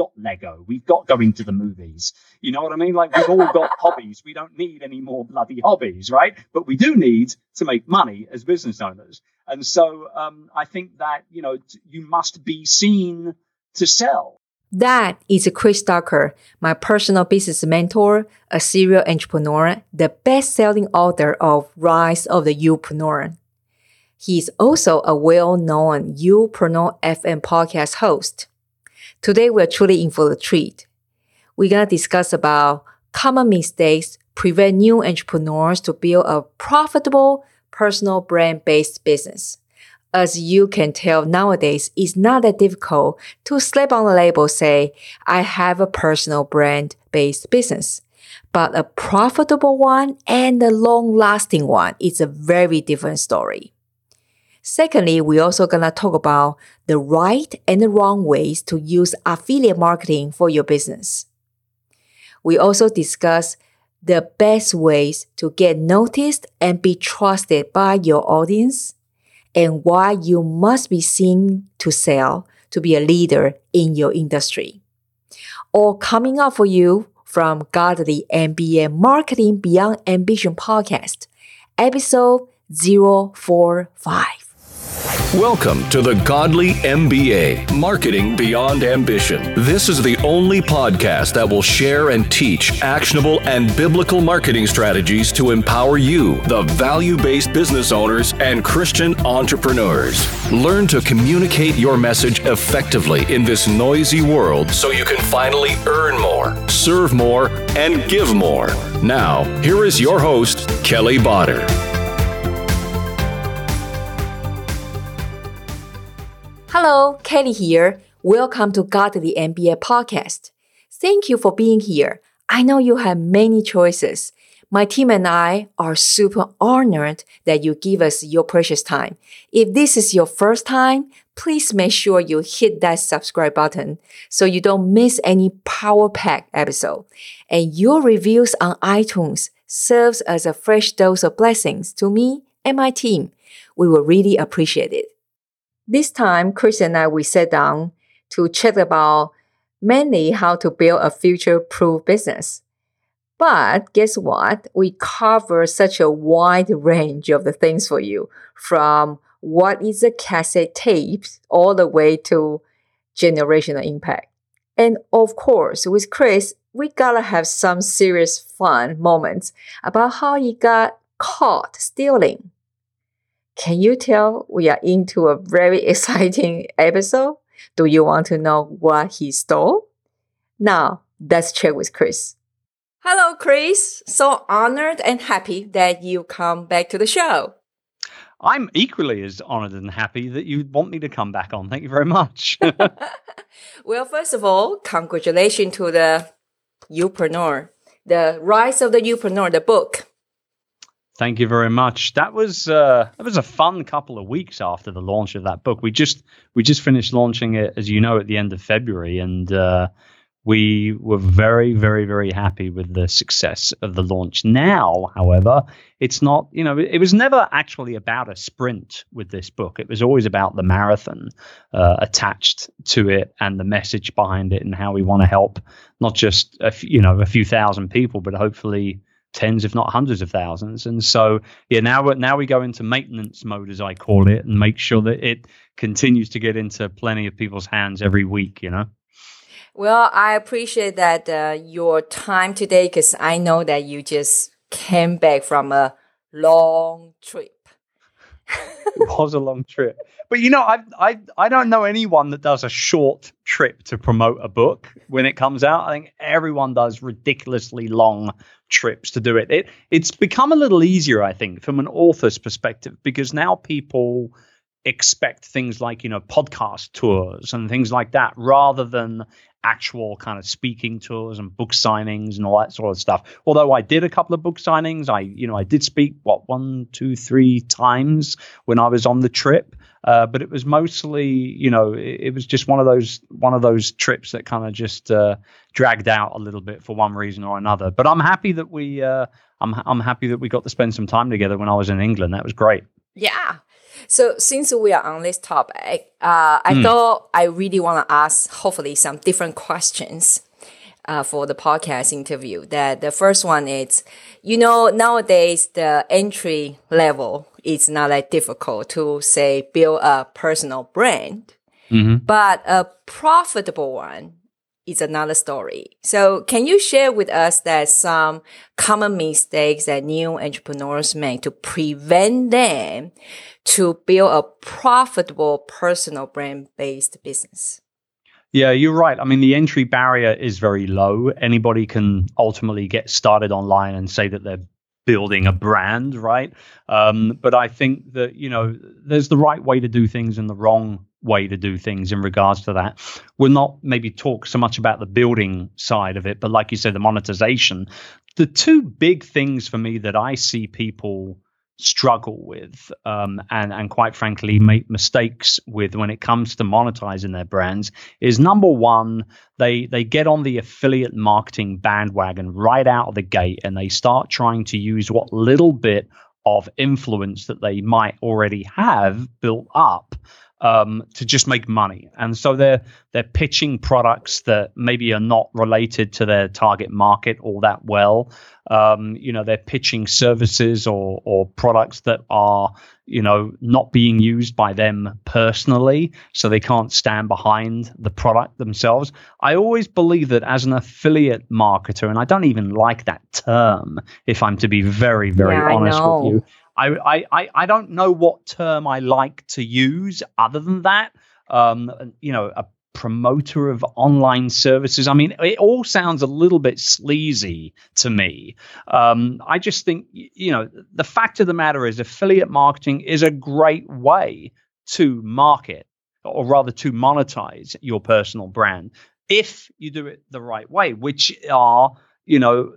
got Lego, we've got going to the movies. You know what I mean? Like we've all got hobbies. We don't need any more bloody hobbies, right? But we do need to make money as business owners. And so um, I think that you know you must be seen to sell. That is Chris Ducker, my personal business mentor, a serial entrepreneur, the best-selling author of Rise of the Youpreneur. He is also a well-known Youpreneur FM podcast host. Today we're truly in for the treat. We're gonna discuss about common mistakes prevent new entrepreneurs to build a profitable personal brand-based business. As you can tell nowadays, it's not that difficult to slap on the label say, I have a personal brand based business. But a profitable one and a long lasting one is a very different story. Secondly, we're also gonna talk about the right and the wrong ways to use affiliate marketing for your business. We also discuss the best ways to get noticed and be trusted by your audience and why you must be seen to sell to be a leader in your industry. All coming up for you from Godly MBA Marketing Beyond Ambition podcast, episode 045. Welcome to the Godly MBA Marketing Beyond Ambition. This is the only podcast that will share and teach actionable and biblical marketing strategies to empower you, the value based business owners and Christian entrepreneurs. Learn to communicate your message effectively in this noisy world so you can finally earn more, serve more, and give more. Now, here is your host, Kelly Botter. Hello, Kelly here. Welcome to Godly MBA podcast. Thank you for being here. I know you have many choices. My team and I are super honored that you give us your precious time. If this is your first time, please make sure you hit that subscribe button so you don't miss any power pack episode. And your reviews on iTunes serves as a fresh dose of blessings to me and my team. We will really appreciate it. This time, Chris and I, we sat down to chat about mainly how to build a future-proof business. But guess what? We cover such a wide range of the things for you from what is a cassette tape all the way to generational impact. And of course, with Chris, we gotta have some serious fun moments about how he got caught stealing. Can you tell we are into a very exciting episode? Do you want to know what he stole? Now, let's check with Chris. Hello, Chris. So honored and happy that you come back to the show. I'm equally as honored and happy that you want me to come back on. Thank you very much. well, first of all, congratulations to the Youpreneur, the Rise of the Youpreneur, the book. Thank you very much. That was uh, that was a fun couple of weeks after the launch of that book. We just we just finished launching it, as you know, at the end of February, and uh, we were very, very, very happy with the success of the launch. Now, however, it's not. You know, it, was never actually about a sprint with this book. It was always about the marathon uh, attached to it and the message behind it, and how we want to help not just a f- you know a few thousand people, but hopefully tens, if not hundreds of thousands. And so, yeah, now now we go into maintenance mode, as I call it, and make sure that it continues to get into plenty of people's hands every week. You know. Well, I appreciate that uh, your time today because I know that you just came back from a long trip. It was a long trip. But you know, I I I don't know anyone that does a short trip to promote a book when it comes out. I think everyone does ridiculously long trips to do it. It it's become a little easier, I think, from an author's perspective because now people expect things like you know podcast tours and things like that rather than actual kind of speaking tours and book signings and all that sort of stuff. Although I did a couple of book signings, I you know I did speak what one, two, three times when I was on the trip. Uh, but it was mostly, you know, it, it, was just one of those one of those trips that kind of just uh, dragged out a little bit for one reason or another. But I'm happy that we, uh, I'm I'm happy that we got to spend some time together when I was in England. That was great. Yeah. So since we are on this topic, uh, I thought I really want to ask, hopefully, some different questions uh, for the podcast interview. That the first one is, you know, nowadays the entry level is not that difficult to say build a personal brand, but a profitable one is another story. So can you share with us that some common mistakes that new entrepreneurs make to prevent them to build a profitable personal brand based business? Yeah, you're right. I mean, the entry barrier is very low. Anybody can ultimately get started online and say that they're building a brand, right? Um, but I think that, you know, there's the right way to do things and the wrong way to do things in regards to that. We'll not maybe talk so much about the building side of it, but like you said, the monetization. The two big things for me that I see people struggle with um, and and quite frankly make mistakes with when it comes to monetizing their brands is number one they they get on the affiliate marketing bandwagon right out of the gate and they start trying to use what little bit of influence that they might already have built up um, to just make money. And so they're they're pitching products that maybe are not related to their target market all that well. Um, you know, they're pitching services or or products that are you know not being used by them personally, so they can't stand behind the product themselves. I always believe that as an affiliate marketer, and I don't even like that term, if I'm to be very very Yeah, honest with you. I, I, I don't know what term I like to use other than that. Um, you know, a promoter of online services. I mean, it all sounds a little bit sleazy to me. Um, I just think, you know, the fact of the matter is affiliate marketing is a great way to market or rather to monetize your personal brand if you do it the right way, which are, you know,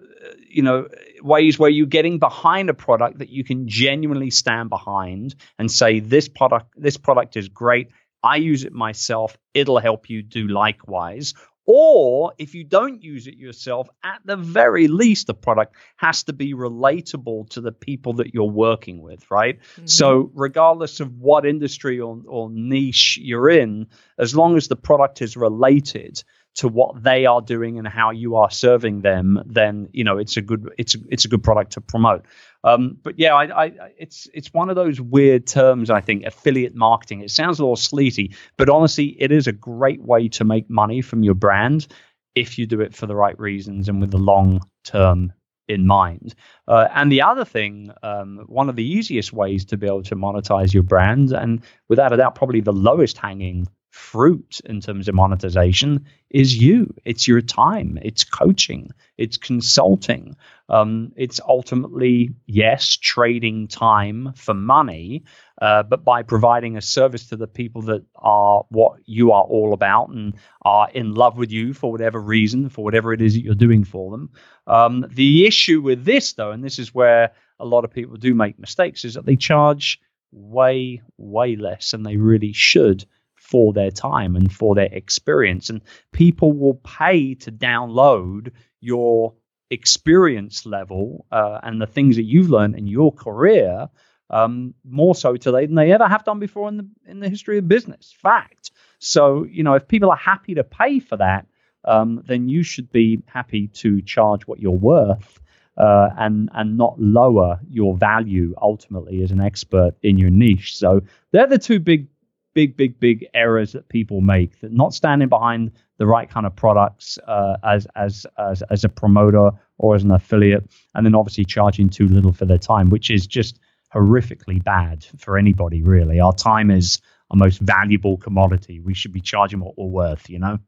you know ways where you're getting behind a product that you can genuinely stand behind and say this product this product is great. I use it myself. It'll help you do likewise. Or if you don't use it yourself at the very least the product has to be relatable to the people that you're working with right? Mm-hmm. So regardless of what industry or, or niche you're in as long as the product is related to what they are doing and how you are serving them, then you know it's a good it's a, it's a good product to promote. Um, but yeah, I, I, it's it's one of those weird terms. I think affiliate marketing. It sounds a little sleazy, but honestly, it is a great way to make money from your brand if you do it for the right reasons and with the long term in mind. Uh, and the other thing, um, one of the easiest ways to be able to monetize your brand, and without a doubt, probably the lowest hanging fruit in terms of monetization is you. It's your time. It's coaching. It's consulting. Um, it's ultimately, yes, trading time for money, uh, but by providing a service to the people that are what you are all about and are in love with you for whatever reason, for whatever it is that you're doing for them. Um, the issue with this, though, and this is where a lot of people do make mistakes, is that they charge way, way less than they really should for their time and for their experience. And people will pay to download your experience level uh, and the things that you've learned in your career um, more so today than they ever have done before in the in the history of business. Fact. So you know, if people are happy to pay for that, um, then you should be happy to charge what you're worth. Uh, and and not lower your value ultimately as an expert in your niche. So they're the two big big, big, big errors that people make. That not standing behind the right kind of products uh, as as as as a promoter or as an affiliate, and then obviously charging too little for their time, which is just horrifically bad for anybody. Really, our time is our most valuable commodity. We should be charging what we're worth. You know.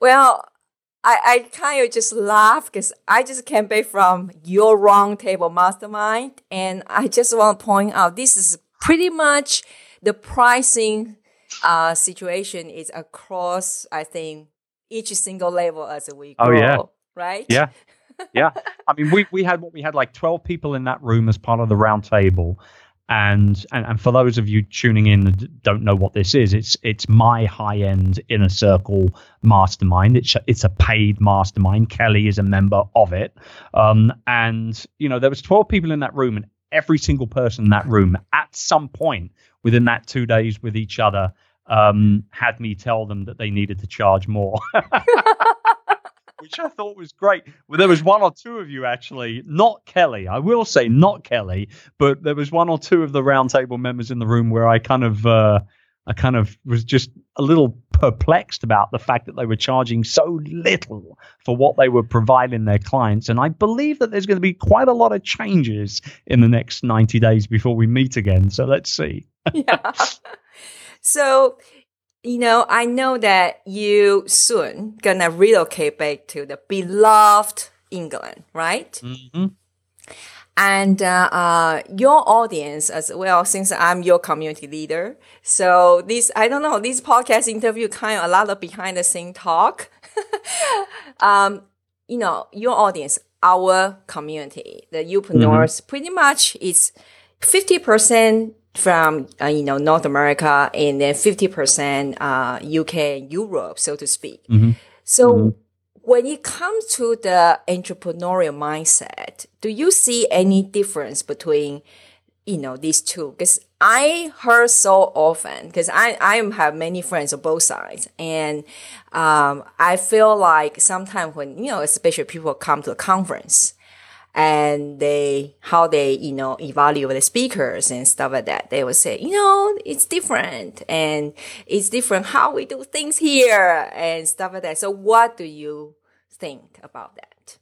Well, I, I kind of just laugh because I just came back from your roundtable mastermind, and I just want to point out this is pretty much the pricing uh, situation is across, I think, each single level as we grow. Oh, yeah. Right? Yeah. yeah. I mean, we, we had what we had like 12 people in that room as part of the round table. And, and and for those of you tuning in that don't know what this is, it's it's my high end inner circle mastermind. It's it's a paid mastermind. Kelly is a member of it, um, and you know there was twelve people in that room, and every single person in that room at some point within that two days with each other um, had me tell them that they needed to charge more. Which I thought was great. Well, there was one or two of you actually, not Kelly. I will say not Kelly, but there was one or two of the roundtable members in the room where I kind of uh, I kind of was just a little perplexed about the fact that they were charging so little for what they were providing their clients. And I believe that there's going to be quite a lot of changes in the next 90 days before we meet again. So let's see. yeah. So, you know, I know that you soon gonna relocate back to the beloved England, right? Mm-hmm. And uh, uh, your audience as well since i'm your community leader. So this i don't know this podcast interview kind of a lot of behind the scene talk. Um, you know your audience our community the youpreneurs pretty much is 50% from uh, you know north america and then 50% uh, uk europe so to speak. Mhm. so when it comes to the entrepreneurial mindset, do you see any difference between, you know, these two? Because I heard so often, because I, I have many friends on both sides. And, um, I feel like sometimes when, you know, especially people come to a conference and they, how they, you know, evaluate the speakers and stuff like that, they will say, you know, it's different and it's different how we do things here and stuff like that. So what do you think about that?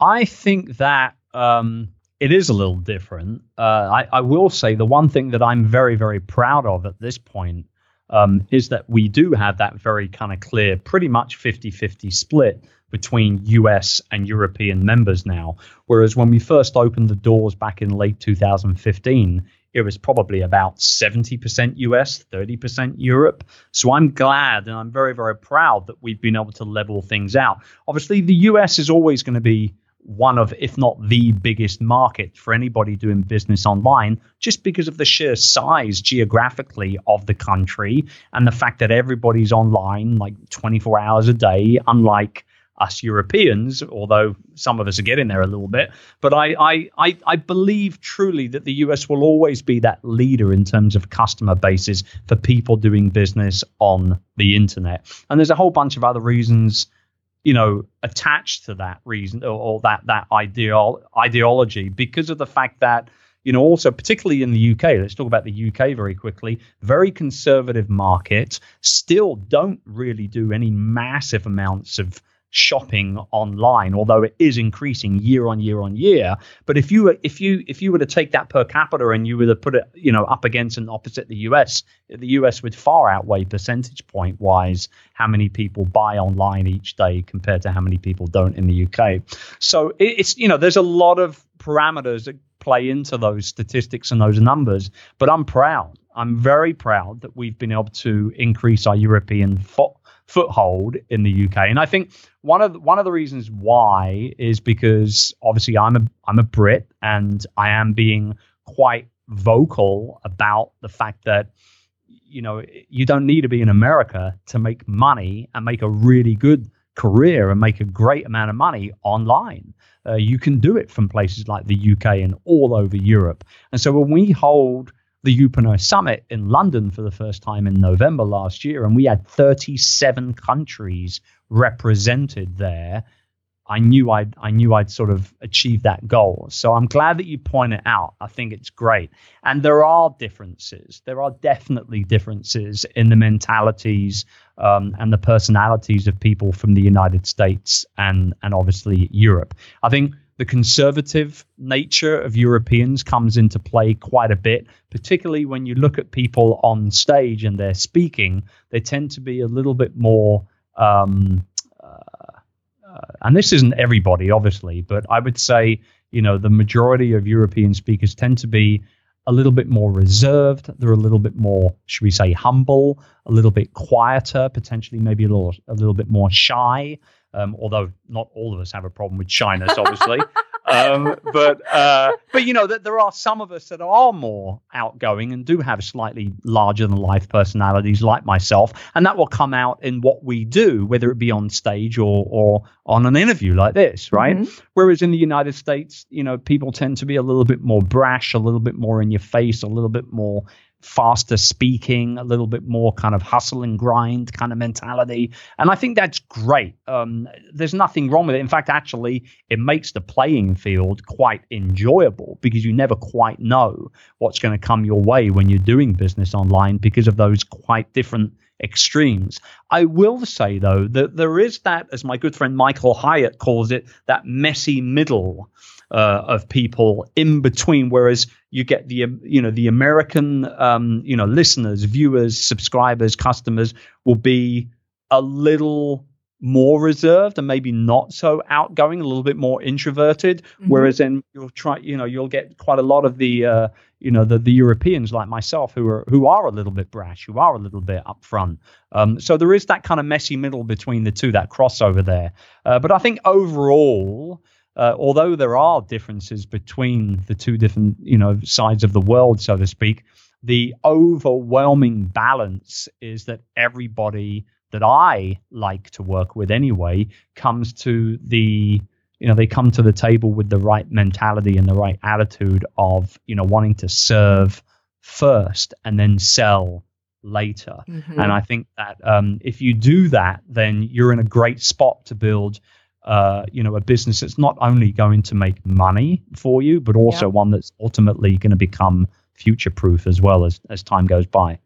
I think that um, it is a little different. Uh, I, I will say the one thing that I'm very, very proud of at this point um, is that we do have that very kind of clear, pretty much 50 50 split between US and European members now. Whereas when we first opened the doors back in late 2015, it was probably about 70% US, 30% Europe. So I'm glad and I'm very, very proud that we've been able to level things out. Obviously, the US is always going to be one of, if not the biggest market for anybody doing business online, just because of the sheer size geographically of the country and the fact that everybody's online like 24 hours a day, unlike us Europeans, although some of us are getting there a little bit. But I, I, I, I believe truly that the US will always be that leader in terms of customer bases for people doing business on the internet. And there's a whole bunch of other reasons you know, attached to that reason or, or that that ideal ideology because of the fact that you know also particularly in the UK. Let's talk about the UK very quickly. Very conservative market still don't really do any massive amounts of shopping online although it is increasing year on year on year. But if you were if you if you were to take that per capita and you were to put it you know up against and opposite the US the US would far outweigh percentage point wise how many people buy online each day compared to how many people don't in the UK so it, it's you know there's a lot of parameters that play into those statistics and those numbers but I'm proud. I'm very proud that we've been able to increase our European fo- foothold in the UK. And I think one of the, one of the reasons why is because obviously I'm a I'm a Brit and I am being quite vocal about the fact that you know you don't need to be in America to make money and make a really good career and make a great amount of money online. Uh, you can do it from places like the UK and all over Europe. And so when we hold the Youpreneur Summit in London for the first time in November last year, and we had 37 countries represented there. I knew I'd I knew I'd sort of achieved that goal. So I'm glad that you point it out. I think it's great. And there are differences. There are definitely differences in the mentalities um, and the personalities of people from the United States and and obviously Europe. I think the conservative nature of Europeans comes into play quite a bit, particularly when you look at people on stage and they're speaking. They tend to be a little bit more. Um, uh, uh, and this isn't everybody, obviously, but I would say, you know, the majority of European speakers tend to be a little bit more reserved. They're a little bit more, should we say, humble, a little bit quieter, potentially maybe a little, a little bit more shy. Um, although not all of us have a problem with shyness, obviously. um, but uh, but you know that there are some of us that are more outgoing and do have slightly larger than life personalities, like myself, and that will come out in what we do, whether it be on stage or or on an interview like this, right? Mm-hmm. Whereas in the United States, you know, people tend to be a little bit more brash, a little bit more in your face, a little bit more faster speaking, a little bit more kind of hustle and grind kind of mentality. And I think that's great. Um, there's nothing wrong with it. In fact, actually, it makes the playing field quite enjoyable because you never quite know what's going to come your way when you're doing business online because of those quite different extremes. I will say, though, that there is that, as my good friend Michael Hyatt calls it, that messy middle uh, of people in between. Whereas you get the you know the American um, you know listeners, viewers, subscribers, customers will be a little more reserved and maybe not so outgoing, a little bit more introverted. Mm-hmm. Whereas then you'll try, you know, you'll get quite a lot of the, uh, you know, the, the Europeans like myself who are who are a little bit brash, who are a little bit upfront. Um, so there is that kind of messy middle between the two, that crossover there. Uh, but I think overall, uh, although there are differences between the two different, you know, sides of the world, so to speak, the overwhelming balance is that everybody that I like to work with anyway comes to the you know they come to the table with the right mentality and the right attitude of you know wanting to serve first and then sell later mm-hmm. and i think that um, if you do that then you're in a great spot to build uh, you know, a business that's not only going to make money for you, but also yeah. one that's ultimately going to become future proof as well as, as time goes by.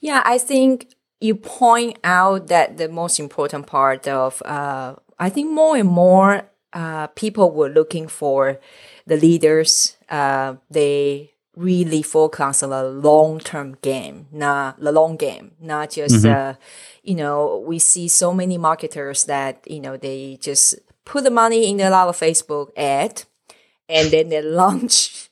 Yeah, I think you point out that the most important part of, uh, I think more and more uh, people were looking for the leaders. Uh, they really focus on the long term game, not the long game, not just mm-hmm. uh, you know, we see so many marketers that, you know, they just put the money in a lot of Facebook ad and then they launch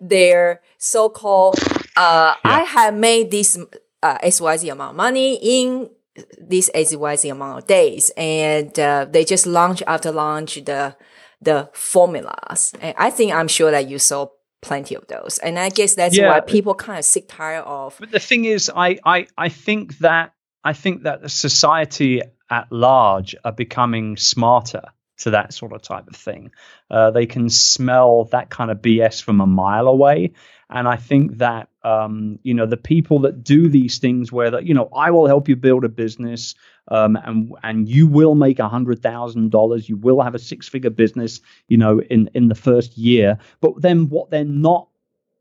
their so-called, uh, yeah. I have made this uh, XYZ amount of money in this XYZ amount of days. And uh, they just launch after launch the, the formulas. And I think I'm sure that you saw plenty of those. And I guess that's yeah. why people kind of sick tired of. But the thing is, I, I, I think that I think that society at large are becoming smarter to that sort of type of thing. Uh, they can smell that kind of BS from a mile away. And I think that, um, you know, the people that do these things where that, you know, I will help you build a business um, and, and you will make a hundred thousand dollars. You will have a six figure business, you know, in, in the first year. But then what they're not,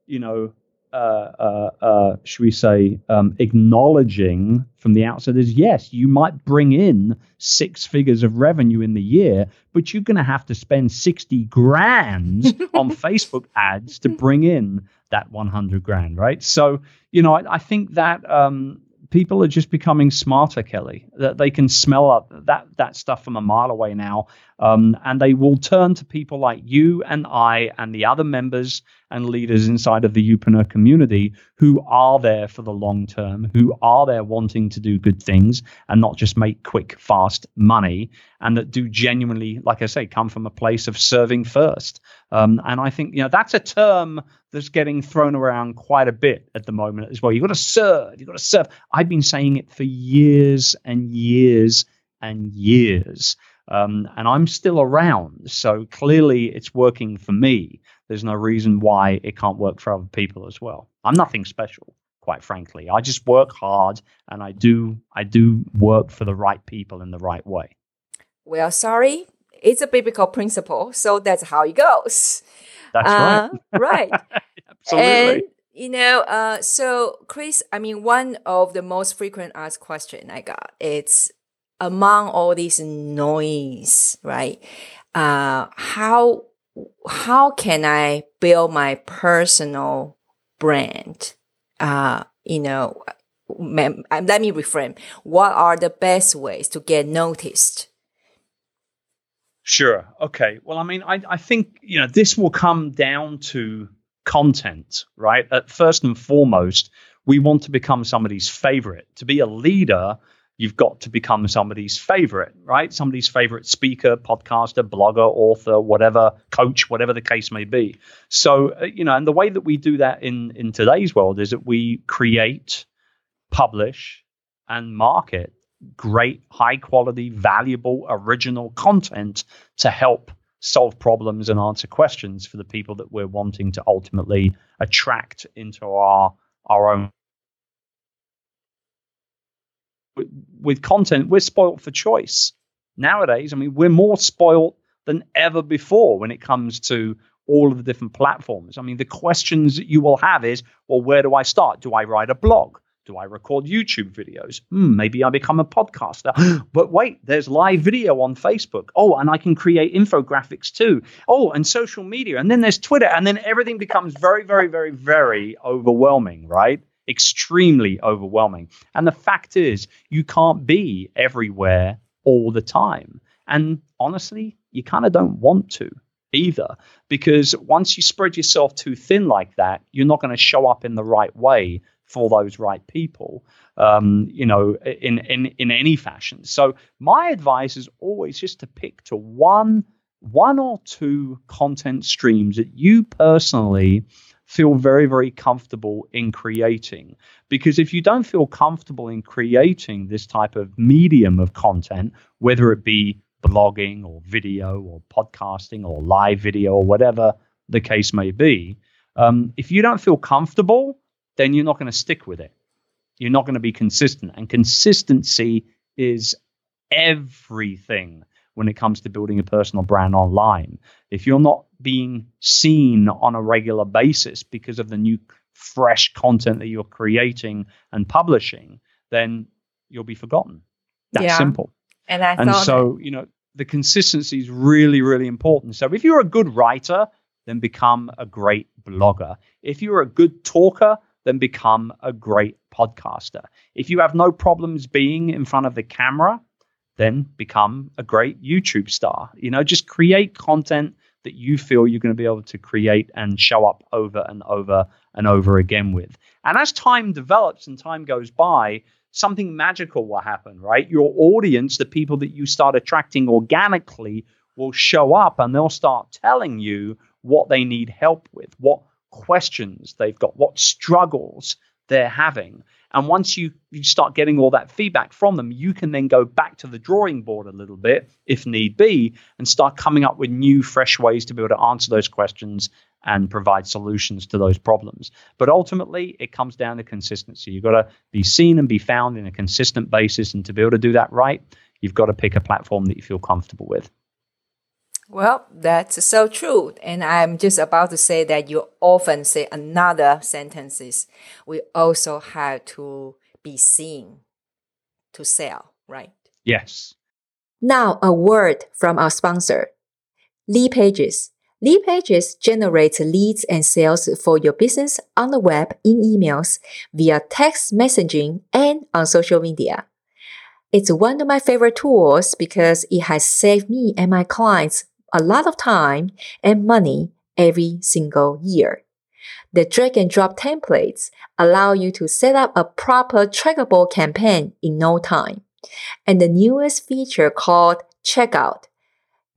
you know, uh, uh, uh, should we say, um, acknowledging from the outset is yes, you might bring in six figures of revenue in the year, but you're going to have to spend 60 grand on Facebook ads to bring in that 100 grand, right? So, you know, I, I think that um, people are just becoming smarter, Kelly. That they can smell that that stuff from a mile away now, um, and they will turn to people like you and I and the other members and leaders inside of the Youpreneur community who are there for the long term, who are there wanting to do good things and not just make quick, fast money, and that do genuinely, like I say, come from a place of serving first. Um, and I think you know that's a term that's getting thrown around quite a bit at the moment as well. You've got to serve. You've got to serve. I've been saying it for years and years and years. Um, and I'm still around. So clearly it's working for me. There's no reason why it can't work for other people as well. I'm nothing special, quite frankly. I just work hard and I do I do work for the right people in the right way. Well, sorry. It's a biblical principle, so that's how it goes. That's uh, right. right. Absolutely. And, you know, uh, so Chris, I mean, one of the most frequent asked question I got, it's among all this noise, right? Uh, how how can I build my personal brand? Uh, you know, let me reframe. What are the best ways to get noticed? Sure. Okay. Well, I mean, I, I think, you know, this will come down to content, right? At first and foremost, we want to become somebody's favorite. To be a leader, you've got to become somebody's favorite, right? Somebody's favorite speaker, podcaster, blogger, author, whatever, coach, whatever the case may be. So, uh, you know, and the way that we do that in in today's world is that we create, publish, and market great, high quality, valuable, original content to help solve problems and answer questions for the people that we're wanting to ultimately attract into our our own with content, we're spoilt for choice. Nowadays, I mean, we're more spoilt than ever before when it comes to all of the different platforms. I mean, the questions that you will have is, well, where do I start? Do I write a blog? Do I record YouTube videos? Hmm, maybe I become a podcaster. but wait, there's live video on Facebook. Oh, and I can create infographics too. Oh, and social media. And then there's Twitter. And then everything becomes very, very, very, very overwhelming, right? Extremely overwhelming. And the fact is, you can't be everywhere all the time. And honestly, you kind of don't want to either, because once you spread yourself too thin like that, you're not going to show up in the right way for those right people, um, you know, in, in in any fashion. So my advice is always just to pick to one one or two content streams that you personally feel very, very comfortable in creating. Because if you don't feel comfortable in creating this type of medium of content, whether it be blogging or video or podcasting or live video or whatever the case may be, um, if you don't feel comfortable, then you're not going to stick with it. You're not going to be consistent. And consistency is everything when it comes to building a personal brand online. If you're not being seen on a regular basis because of the new fresh content that you're creating and publishing, then you'll be forgotten. That's yeah. simple. And, I and so, that- you know, the consistency is really, really important. So if you're a good writer, then become a great blogger. If you're a good talker, then become a great podcaster. If you have no problems being in front of the camera, then become a great YouTube star. You know, just create content that you feel you're going to be able to create and show up over and over and over again with. And as time develops and time goes by, something magical will happen, right? Your audience, the people that you start attracting organically, will show up and they'll start telling you what they need help with, what questions they've got, what struggles they're having. And once you, you start getting all that feedback from them, you can then go back to the drawing board a little bit, if need be, and start coming up with new, fresh ways to be able to answer those questions and provide solutions to those problems. But ultimately, it comes down to consistency. You've got to be seen and be found in a consistent basis. And to be able to do that right, you've got to pick a platform that you feel comfortable with. Well, that's so true. And I'm just about to say that you often say another sentences. We also have to be seen to sell, right? Yes. Now a word from our sponsor, Leadpages. Lead Pages generates leads and sales for your business on the web, in emails, via text messaging, and on social media. It's one of my favorite tools because it has saved me and my clients a lot of time and money every single year. The drag and drop templates allow you to set up a proper trackable campaign in no time. And the newest feature called checkout.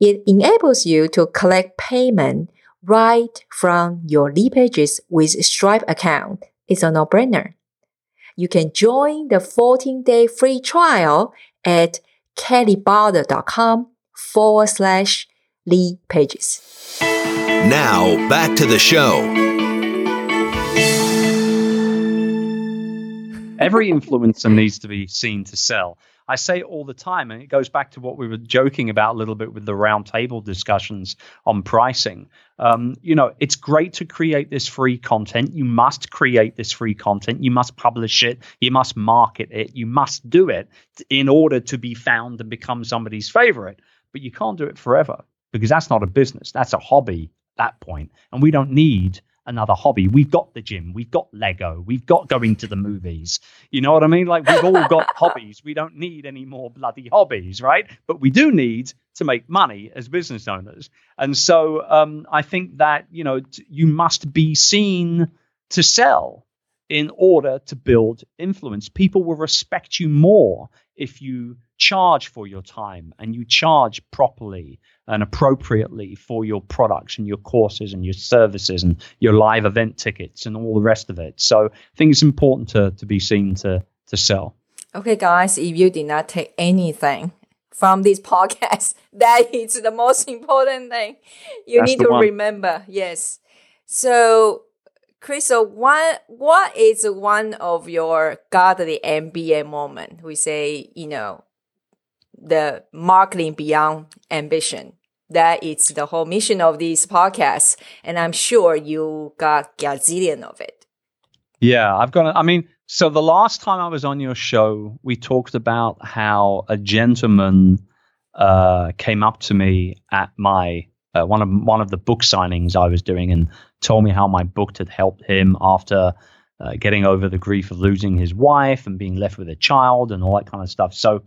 It enables you to collect payment right from your lead pages with Stripe account. It's a no-brainer. You can join the 14 day free trial at kellybarder.com forward slash Lead Pages. Now, back to the show. Every influencer needs to be seen to sell. I say it all the time, and it goes back to what we were joking about a little bit with the roundtable discussions on pricing. Um, you know, it's great to create this free content. You must create this free content. You must publish it. You must market it. You must do it in order to be found and become somebody's favorite. But you can't do it forever because that's not a business. That's a hobby at that point. And we don't need another hobby. We've got the gym, we've got Lego, we've got going to the movies. You know what I mean? Like we've all got hobbies. We don't need any more bloody hobbies, right? But we do need to make money as business owners. And so um, I think that, you know, t- you must be seen to sell in order to build influence. People will respect you more if you charge for your time and you charge properly and appropriately for your products and your courses and your services and your live event tickets and all the rest of it. So I think it's important to, to be seen to, to sell. Okay, guys, if you did not take anything from this podcast, that is the most important thing you That's need to one. remember. Yes. So, Crystal, what what is one of your godly MBA moment? We say, you know, the marketing beyond ambition. That is the whole mission of this podcast, and I'm sure you got gazillion of it. Yeah, I've got. I mean, so the last time I was on your show, we talked about how a gentleman uh, came up to me at my uh, one of one of the book signings I was doing and told me how my book had helped him after uh, getting over the grief of losing his wife and being left with a child and all that kind of stuff. So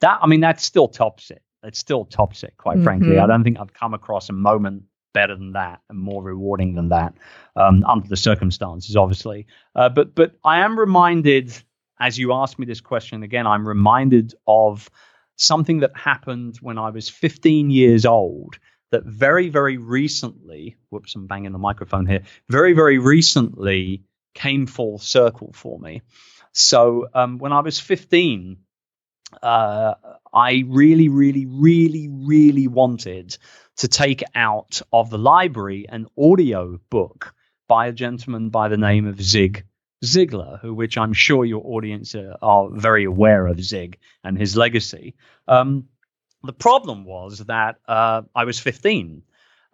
that I mean, that still tops it. It still tops it. Quite frankly, Mhm. I don't think I've come across a moment better than that and more rewarding than that um, under the circumstances, obviously. Uh, but but I am reminded, as you asked me this question again, I'm reminded of something that happened when I was 15 years old. That very very recently, whoops, I'm banging the microphone here. Very very recently came full circle for me. So um, when I was 15, uh, I really, really, really, really wanted to take out of the library an audio book by a gentleman by the name of Zig Ziglar, who, which I'm sure your audience are, very aware of Zig and his legacy. Um, the problem was that uh, I was 15.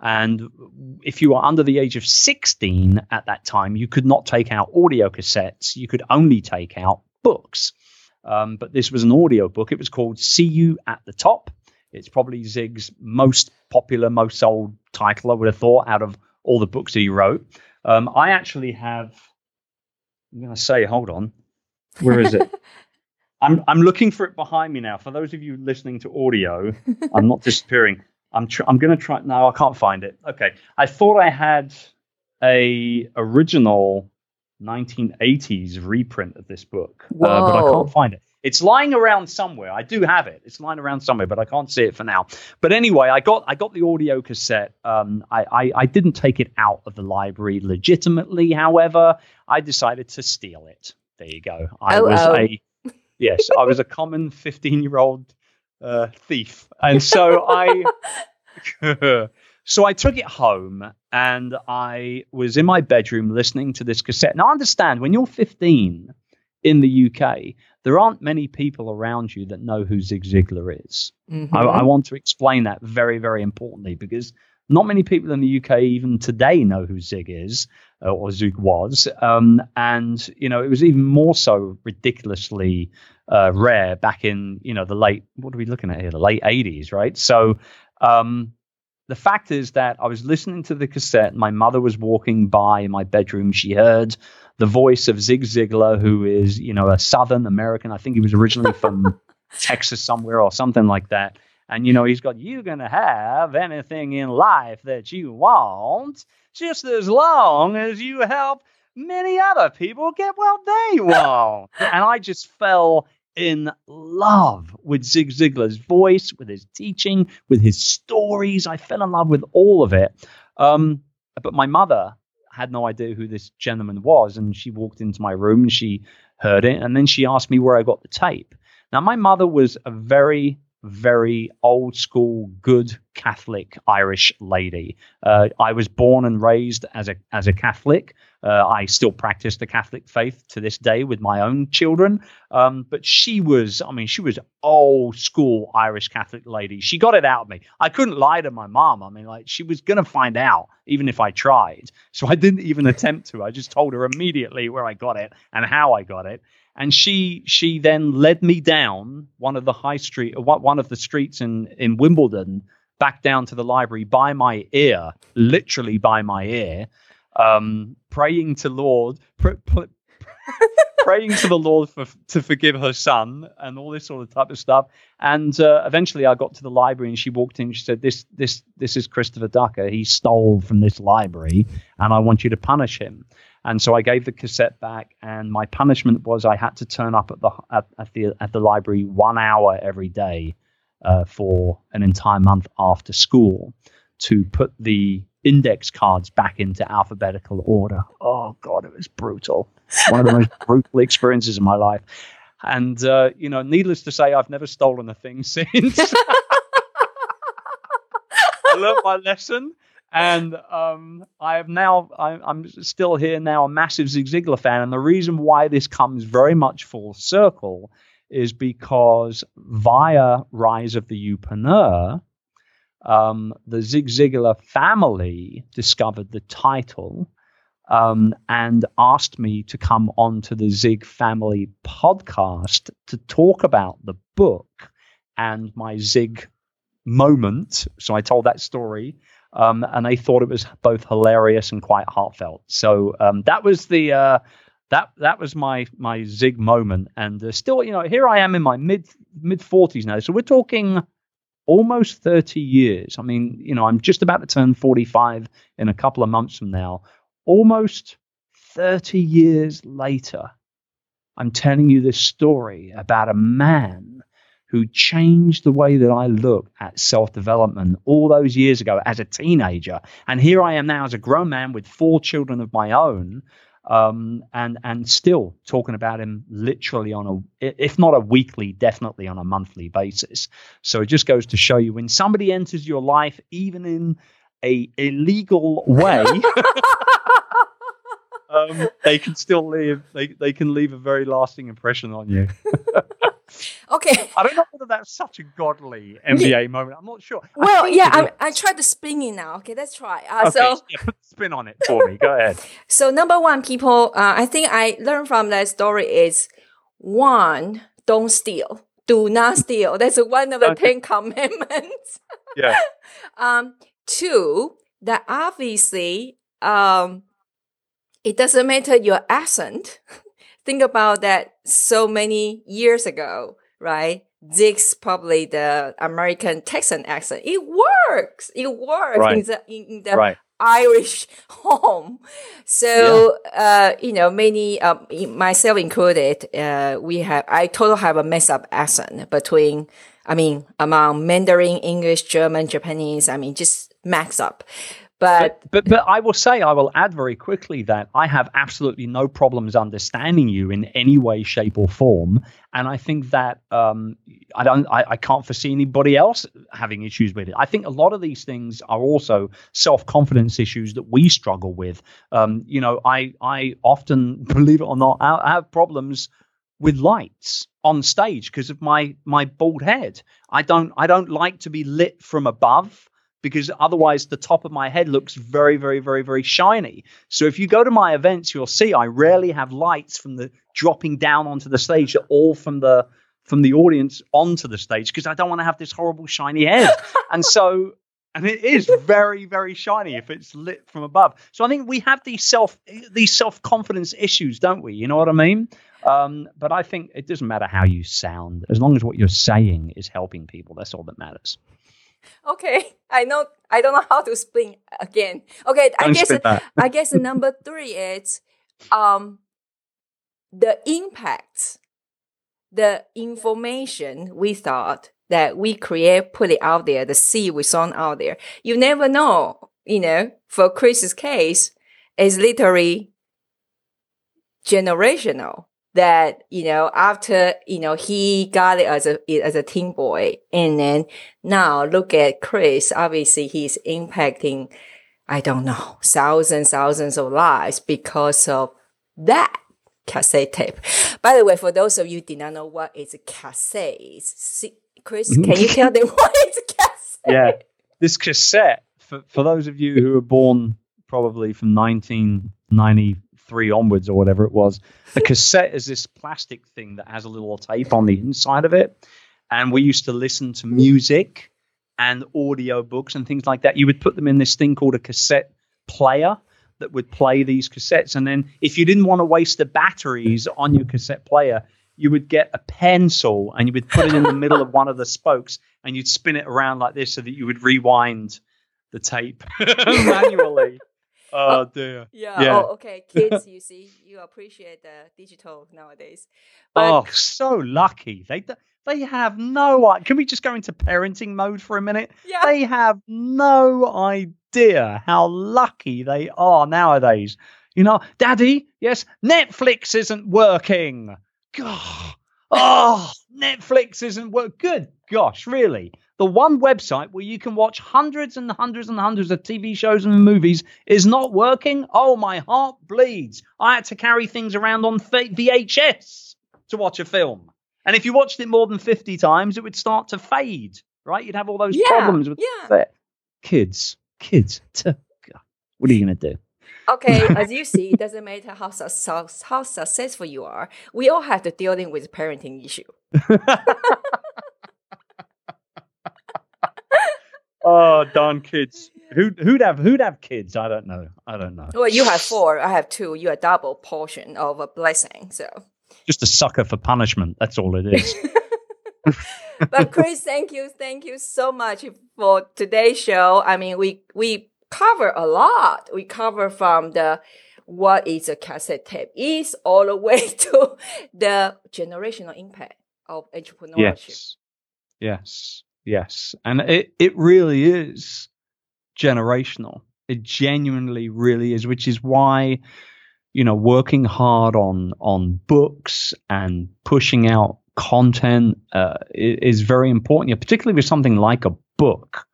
And if you were under the age of 16 at that time, you could not take out audio cassettes. You could only take out books. Um, but this was an audio book. It was called See You at the Top. It's probably Zig's most popular, most sold title, I would have thought, out of all the books that he wrote. Um, I actually have, I'm going to say, hold on. Where is it? I'm, I'm looking for it behind me now. For those of you listening to audio, I'm not disappearing. I'm tr- I'm going to try. No, I can't find it. Okay. I thought I had a original 1980s reprint of this book, uh, but I can't find it. It's lying around somewhere. I do have it. It's lying around somewhere, but I can't see it for now. But anyway, I got I got the audio cassette. Um, I, I I didn't take it out of the library legitimately. However, I decided to steal it. There you go. I Oh, was oh. a yes, I was a common 15 year old uh, thief, and so I so I took it home and I was in my bedroom listening to this cassette. Now, I understand when you're 15 in the UK, there aren't many people around you that know who Zig Ziglar is. Mhm. I, I want to explain that very, very importantly because not many people in the UK even today know who Zig is uh, or Zig was. Um, and, you know, it was even more so ridiculously uh, rare back in, you know, the late, what are we looking at here? The late 80s, right? So, um, the fact is that I was listening to the cassette. My mother was walking by my bedroom. She heard the voice of Zig Ziglar, who is, you know, a Southern American. I think he was originally from Texas somewhere or something like that. And, you know, he's got, you're going to have anything in life that you want, just as long as you help many other people get what they want. and I just fell in love with Zig Ziglar's voice, with his teaching, with his stories. I fell in love with all of it. Um, but my mother had no idea who this gentleman was, and she walked into my room and she heard it, and then she asked me where I got the tape. Now, my mother was a very, very old school, good Catholic Irish lady. Uh, I was born and raised as a as a Catholic. Uh, I still practice the Catholic faith to this day with my own children. Um, but she was, I mean, she was old school Irish Catholic lady. She got it out of me. I couldn't lie to my mom. I mean, like she was gonna find out even if I tried. So I didn't even attempt to. I just told her immediately where I got it and how I got it. And she she then led me down one of the high street, one one of the streets in in Wimbledon, back down to the library by my ear, literally by my ear, um, praying to Lord, pr- pr- praying to the Lord for to forgive her son and all this sort of type of stuff. And uh, eventually, I got to the library, and she walked in. She said, "This this this is Christopher Ducker. He stole from this library, and I want you to punish him." And so I gave the cassette back, and my punishment was I had to turn up at the at, at the at the library one hour every day uh, for an entire month after school to put the index cards back into alphabetical order. Oh God, it was brutal. One of the most brutal experiences of my life. And uh, you know, needless to say, I've never stolen a thing since. I learned my lesson, and um, I have now. I, I'm still here now, a massive Zig Ziglar fan, and the reason why this comes very much full circle is because via Rise of the Youpreneur, um, the Zig Ziglar family discovered the title um, and asked me to come onto the Zig Family podcast to talk about the book and my Zig moment. So I told that story. Um, and they thought it was both hilarious and quite heartfelt. So um, that was the uh, that that was my my zig moment. And uh, still, you know, here I am in my mid mid forties now. So we're talking almost thirty years. I mean, you know, I'm just about to turn forty five in a couple of months from now. Almost thirty years later, I'm telling you this story about a man who changed the way that I look at self development all those years ago as a teenager. And here I am now as a grown man with four children of my own. Um, and and still talking about him literally on a if not a weekly, definitely on a monthly basis. So it just goes to show you when somebody enters your life, even in a illegal way, um, they can still leave. They they can leave a very lasting impression on you. okay. I don't know whether that's such a godly MBA moment. I'm not sure. Well, yeah, I, I tried to spin it now. Okay, let's try. Uh, okay, so, yeah, put the spin on it for me. Go ahead. so number one, people, uh, I think I learned from that story is one, don't steal. Do not steal. That's one of the Okay. Ten Commandments. Yeah. Um, two, that obviously, um, it doesn't matter your accent. Think about that so many years ago, right? Zig's probably the American Texan accent. It works. It works Right. in the, in, the Right. Irish home. So, uh, you know, many, um, myself included, uh, we have, I totally have a mess up accent between, I mean, among Mandarin, English, German, Japanese, I mean, just max up. But, But, but I will say I will add very quickly that I have absolutely no problems understanding you in any way, shape, or form, and I think that um, I don't I, I can't foresee anybody else having issues with it. I think a lot of these things are also self confidence issues that we struggle with. Um, you know, I I often believe it or not I I have problems with lights on stage because of my my bald head. I don't I don't like to be lit from above because otherwise the top of my head looks very very very very shiny. So if you go to my events you'll see I rarely have lights from the dropping down onto the stage They're all from the from the audience onto the stage because I don't want to have this horrible shiny head. and so and it is very very shiny if it's lit from above. So I think we have these self these self confidence issues, don't we? You know what I mean? Um, but I think it doesn't matter how you sound as long as what you're saying is helping people. That's all that matters. okay, I know, I don't know how to spin again. Okay, I Don't guess. I guess number three is, um, the impact, the information we thought that we create, put it out there, the seed we sown out there. You never know, you know, for Chris's case, it's literally generational that, you know, after, you know, he got it as a, as a teen boy. And then now look at Chris. Obviously he's impacting, I don't know, thousands, thousands of lives because of that cassette tape. By the way, for those of you who did not know what is a cassette, is, see, Chris, mm-hmm. can you tell them what is a cassette? yeah, this cassette for for those of you who were born probably from 1993 onwards or whatever it was, the cassette is this plastic thing that has a little tape on the inside of it, and we used to listen to music and audio books and things like that. You would put them in this thing called a cassette player that would play these cassettes, and then if you didn't want to waste the batteries on your cassette player. You would get a pencil and you would put it in the middle of one of the spokes and you'd spin it around like this so that you would rewind the tape manually. Oh uh, dear. Yeah. Yeah. Oh, okay. Kids, you see, you appreciate the digital nowadays. But oh, so lucky. They they have no. Can we just go into parenting mode for a minute? yeah. They have no idea how lucky they are nowadays. You know, Daddy, yes, Netflix isn't working. God. Oh, Netflix isn't work. Good gosh, really? The one website where you can watch hundreds and hundreds and hundreds of TV shows and movies is not working. Oh, my heart bleeds. I had to carry things around on VHS to watch a film. And if you watched it more than 50 times, it would start to fade, right? You'd have all those Yeah, problems with yeah. but kids, kids. What are you going to do? Okay, as you see, it doesn't matter how su- how successful you are. We all have to dealing with parenting issue. Oh, darn kids. Who, who'd have who'd have kids? I don't know. I don't know. Well, you have four. I have two. You are a double portion of a blessing. So, Just a sucker for punishment. That's all it is. but Chris, thank you, thank you so much for today's show. I mean, we we cover a lot. We cover from the what is a cassette tape is all the way to the generational impact of entrepreneurship. yes. Yes. Yes. And it, it really is generational. It genuinely really is, which is why, you know, working hard on on books and pushing out content uh, is very important. Particularly with something like a book.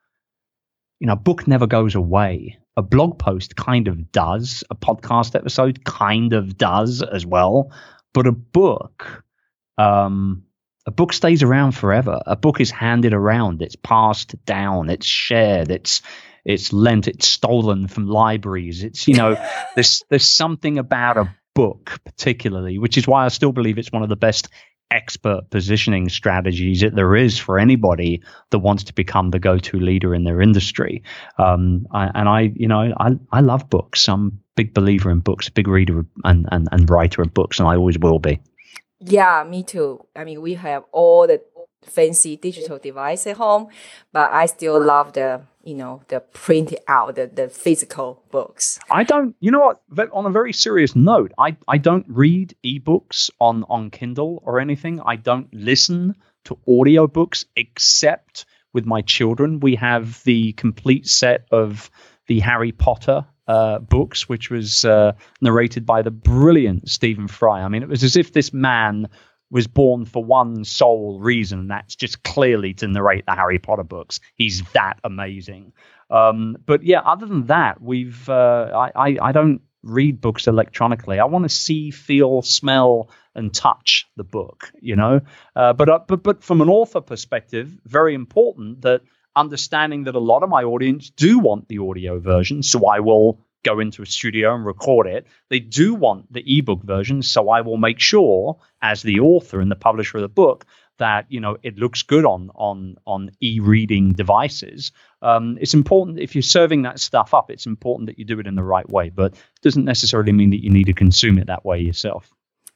You know, a book never goes away. A blog post kind of does. A podcast episode kind of does as well. But a book, um, a book stays around forever. A book is handed around. It's passed down. It's shared. It's it's lent. It's stolen from libraries. It's you know there's there's something about a book particularly, which is why I still believe it's one of the best expert positioning strategies that there is for anybody that wants to become the go-to leader in their industry. Um, I, and I, you know, I I love books. I'm a big believer in books, a big reader and, and and writer of books, and I always will be. Yeah, me too. I mean, we have all the fancy digital device at home, but I still love the, you know, the print out, the, the physical books. I don't. You know what? On a very serious note, I I don't read ebooks on on Kindle or anything. I don't listen to audiobooks except with my children. We have the complete set of the Harry Potter uh, books, which was uh, narrated by the brilliant Stephen Fry. I mean, it was as if this man was born for one sole reason, and that's just clearly to narrate the Harry Potter books. He's that amazing. Um, but yeah, other than that, we've uh, I, I I don't read books electronically. I want to see, feel, smell, and touch the book. You know, uh, but uh, but but from an author perspective, very important that understanding that a lot of my audience do want the audio version, so I will go into a studio and record it. They do want the ebook version, so I will make sure, as the author and the publisher of the book, that you know it looks good on on on e-reading devices. Um, it's important if you're serving that stuff up. It's important that you do it in the right way, but it doesn't necessarily mean that you need to consume it that way yourself.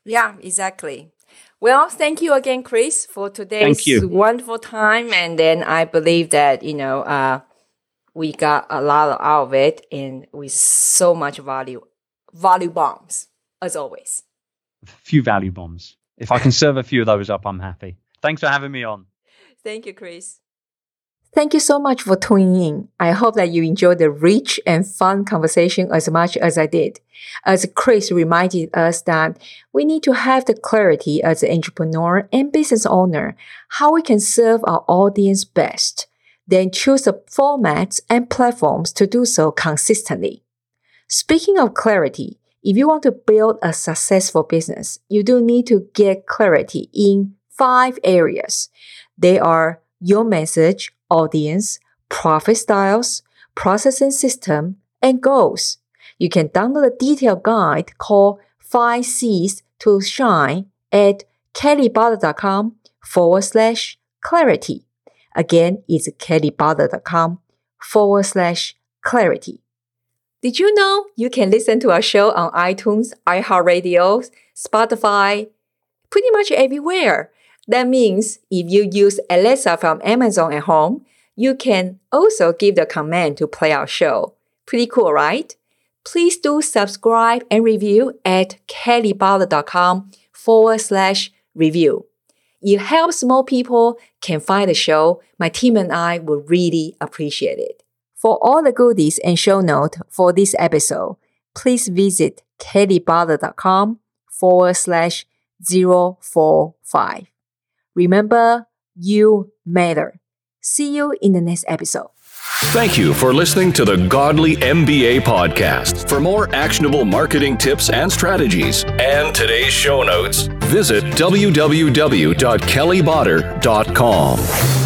Yeah, exactly. Well, thank you again, Chris, for today's wonderful time. And then I believe that, you know, uh, we got a lot out of it and with so much value, value bombs, as always. A few value bombs. If I can serve a few of those up, I'm happy. Thanks for having me on. Thank you, Chris. Thank you so much for tuning in. I hope that you enjoyed the rich and fun conversation as much as I did. As Chris reminded us that we need to have the clarity as an entrepreneur and business owner how we can serve our audience best, then choose the formats and platforms to do so consistently. Speaking of clarity, if you want to build a successful business, you do need to get clarity in five areas. They are your message, audience, profit styles, processing system, and goals. You can download a detailed guide called 5 C's to Shine at kellybutter.com forward slash clarity. Again, it's kellybutter.com forward slash clarity. Did you know you can listen to our show on iTunes, iHeartRadio, Spotify, pretty much everywhere? That means if you use Alexa from Amazon at home, you can also give the command to play our show. Pretty cool, right? please do subscribe and review at kellybottle.com forward slash review. It helps more people can find the show. My team and I would really appreciate it. For all the goodies and show note for this episode, please visit kellybottle.com forward slash 045. Remember, you matter. See you in the next episode. Thank you for listening to the Godly MBA podcast. For more actionable marketing tips and strategies and today's show notes, visit www.kellybotter.com.